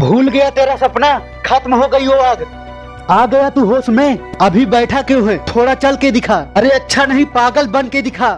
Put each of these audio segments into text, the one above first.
भूल गया तेरा सपना, खत्म हो गई वो आग। आ गया तू होश में, अभी बैठा क्यों है? थोड़ा चल के दिखा। अरे अच्छा नहीं, पागल बन के दिखा।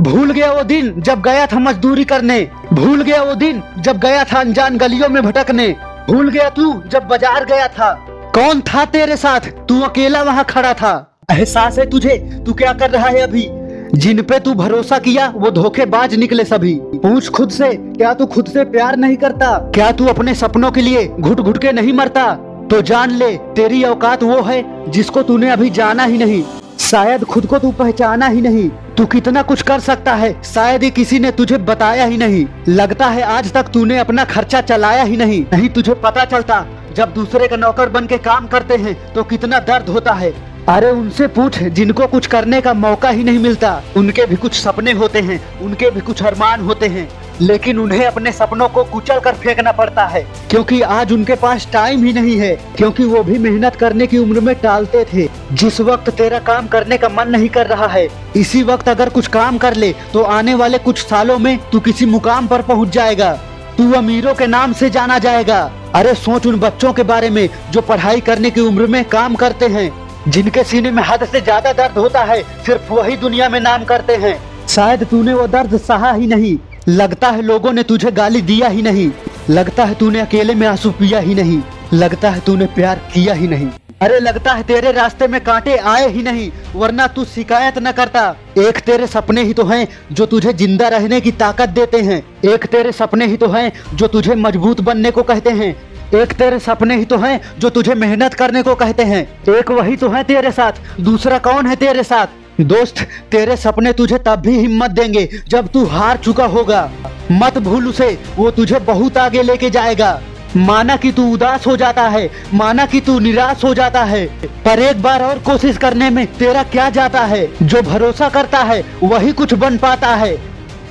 भूल गया वो दिन जब गया था मजदूरी करने। भूल गया वो दिन जब गया था अनजान गलियों में भटकने। भूल गया तू जब बाज़ार गया था। कौन था तेरे साथ? तू अकेला वहाँ खड़ा था। एहसास है तुझे? तू क्या कर रहा है अभी? जिन पे तू भरोसा किया, वो धोखेबाज निकले सभी। पूछ खुद से, क्या तू खुद से प्यार नहीं करता? क्या तू अपने सपनों के लिए घुट घुट के नहीं मरता? तो जान ले, तेरी औकात वो है, जिसको तूने अभी जाना ही नहीं। शायद खुद को तू पहचाना ही नहीं। तू कितना कुछ कर सकता है, शायद ही किसी ने तुझे बताया ही नहीं। लगता है आज तक तूने अपना खर्चा चलाया ही नहीं। नहीं तुझे पता चलता, जब दूसरे का नौकर बन के काम करते हैं तो कितना दर्द होता है। अरे उनसे पूछ, जिनको कुछ करने का मौका ही नहीं मिलता। उनके भी कुछ सपने होते हैं, उनके भी कुछ अरमान होते हैं। लेकिन उन्हें अपने सपनों को कुचल कर फेंकना पड़ता है, क्योंकि आज उनके पास टाइम ही नहीं है, क्योंकि वो भी मेहनत करने की उम्र में टालते थे। जिस वक्त तेरा काम करने का मन नहीं कर रहा है, इसी वक्त अगर कुछ काम कर ले तो आने वाले कुछ सालों में तू किसी मुकाम पर पहुँच जाएगा। तू अमीरों के नाम से जाना जाएगा। अरे सोच उन बच्चों के बारे में, जो पढ़ाई करने की उम्र में काम करते हैं। जिनके सीने में हद से ज़्यादा दर्द होता है, सिर्फ़ वही दुनिया में नाम करते हैं। शायद तूने वो दर्द सहा ही नहीं। लगता है लोगों ने तुझे गाली दिया ही नहीं। लगता है तूने अकेले में आँसू पिया ही नहीं। लगता है तूने प्यार किया ही नहीं। अरे लगता है तेरे रास्ते में कांटे आए ही नहीं, वरना तू शिकायत न करता। एक तेरे सपने ही तो हैं, जो तुझे ज़िंदा रहने की ताकत देते हैं। एक तेरे सपने ही तो हैं, जो तुझे मज़बूत बनने को कहते हैं। एक तेरे सपने ही तो हैं, जो तुझे मेहनत करने को कहते हैं। एक वही तो है तेरे साथ, दूसरा कौन है तेरे साथ? दोस्त, तेरे सपने तुझे तब भी हिम्मत देंगे, जब तू हार चुका होगा। मत भूल उसे, वो तुझे बहुत आगे लेके जाएगा। माना कि तू उदास हो जाता है, माना कि तू निराश हो जाता है। पर एक बार और कोशिश करने में तेरा क्या जाता है? जो भरोसा करता है, वही कुछ बन पाता है।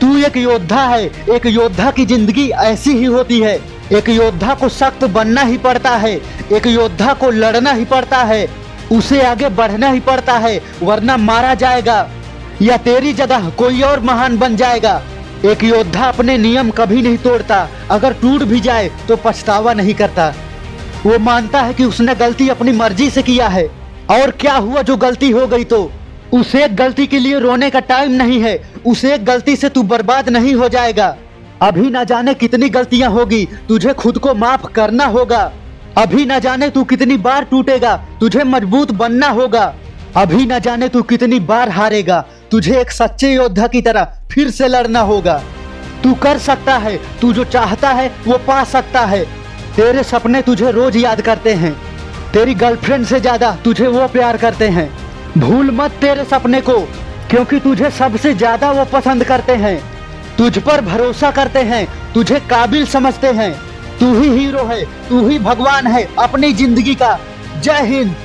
तू एक योद्धा है, एक योद्धा की ज़िंदगी ऐसी ही होती है। एक योद्धा को सख्त बनना ही पड़ता है, एक योद्धा को लड़ना ही पड़ता है, उसे आगे बढ़ना ही पड़ता है, वरना मारा जाएगा, या तेरी जगह कोई और महान बन जाएगा। एक योद्धा अपने नियम कभी नहीं तोड़ता, अगर टूट भी जाए तो पछतावा नहीं करता। वो मानता है कि उसने गलती अपनी मर्ज़ी से किया है, और क्या हुआ जो गलती हो गई तो? उस एक गलती के लिए रोने का टाइम नहीं है, उस एक गलती से तू बर्बाद नहीं हो जाएगा। अभी ना जाने कितनी गलतियाँ होगी, तुझे खुद को माफ़ करना होगा। अभी ना जाने तू कितनी बार टूटेगा, तुझे मज़बूत बनना होगा। अभी ना जाने तू कितनी बार हारेगा, तुझे एक सच्चे योद्धा की तरह फिर से लड़ना होगा। तू कर सकता है, तू जो चाहता है, वो पा सकता है। तेरे सपने तुझे रोज याद करते हैं। तेरी गर्लफ्रेंड से ज़्यादा तुझे वो प्यार करते हैं। भूल मत तेरे सपने को, क्योंकि तुझे सबसे ज़्यादा वो पसंद करते हैं। तुझ पर भरोसा करते हैं, तुझे काबिल समझते हैं। तू ही हीरो है, तू ही भगवान है अपनी ज़िंदगी का। जय हिंद।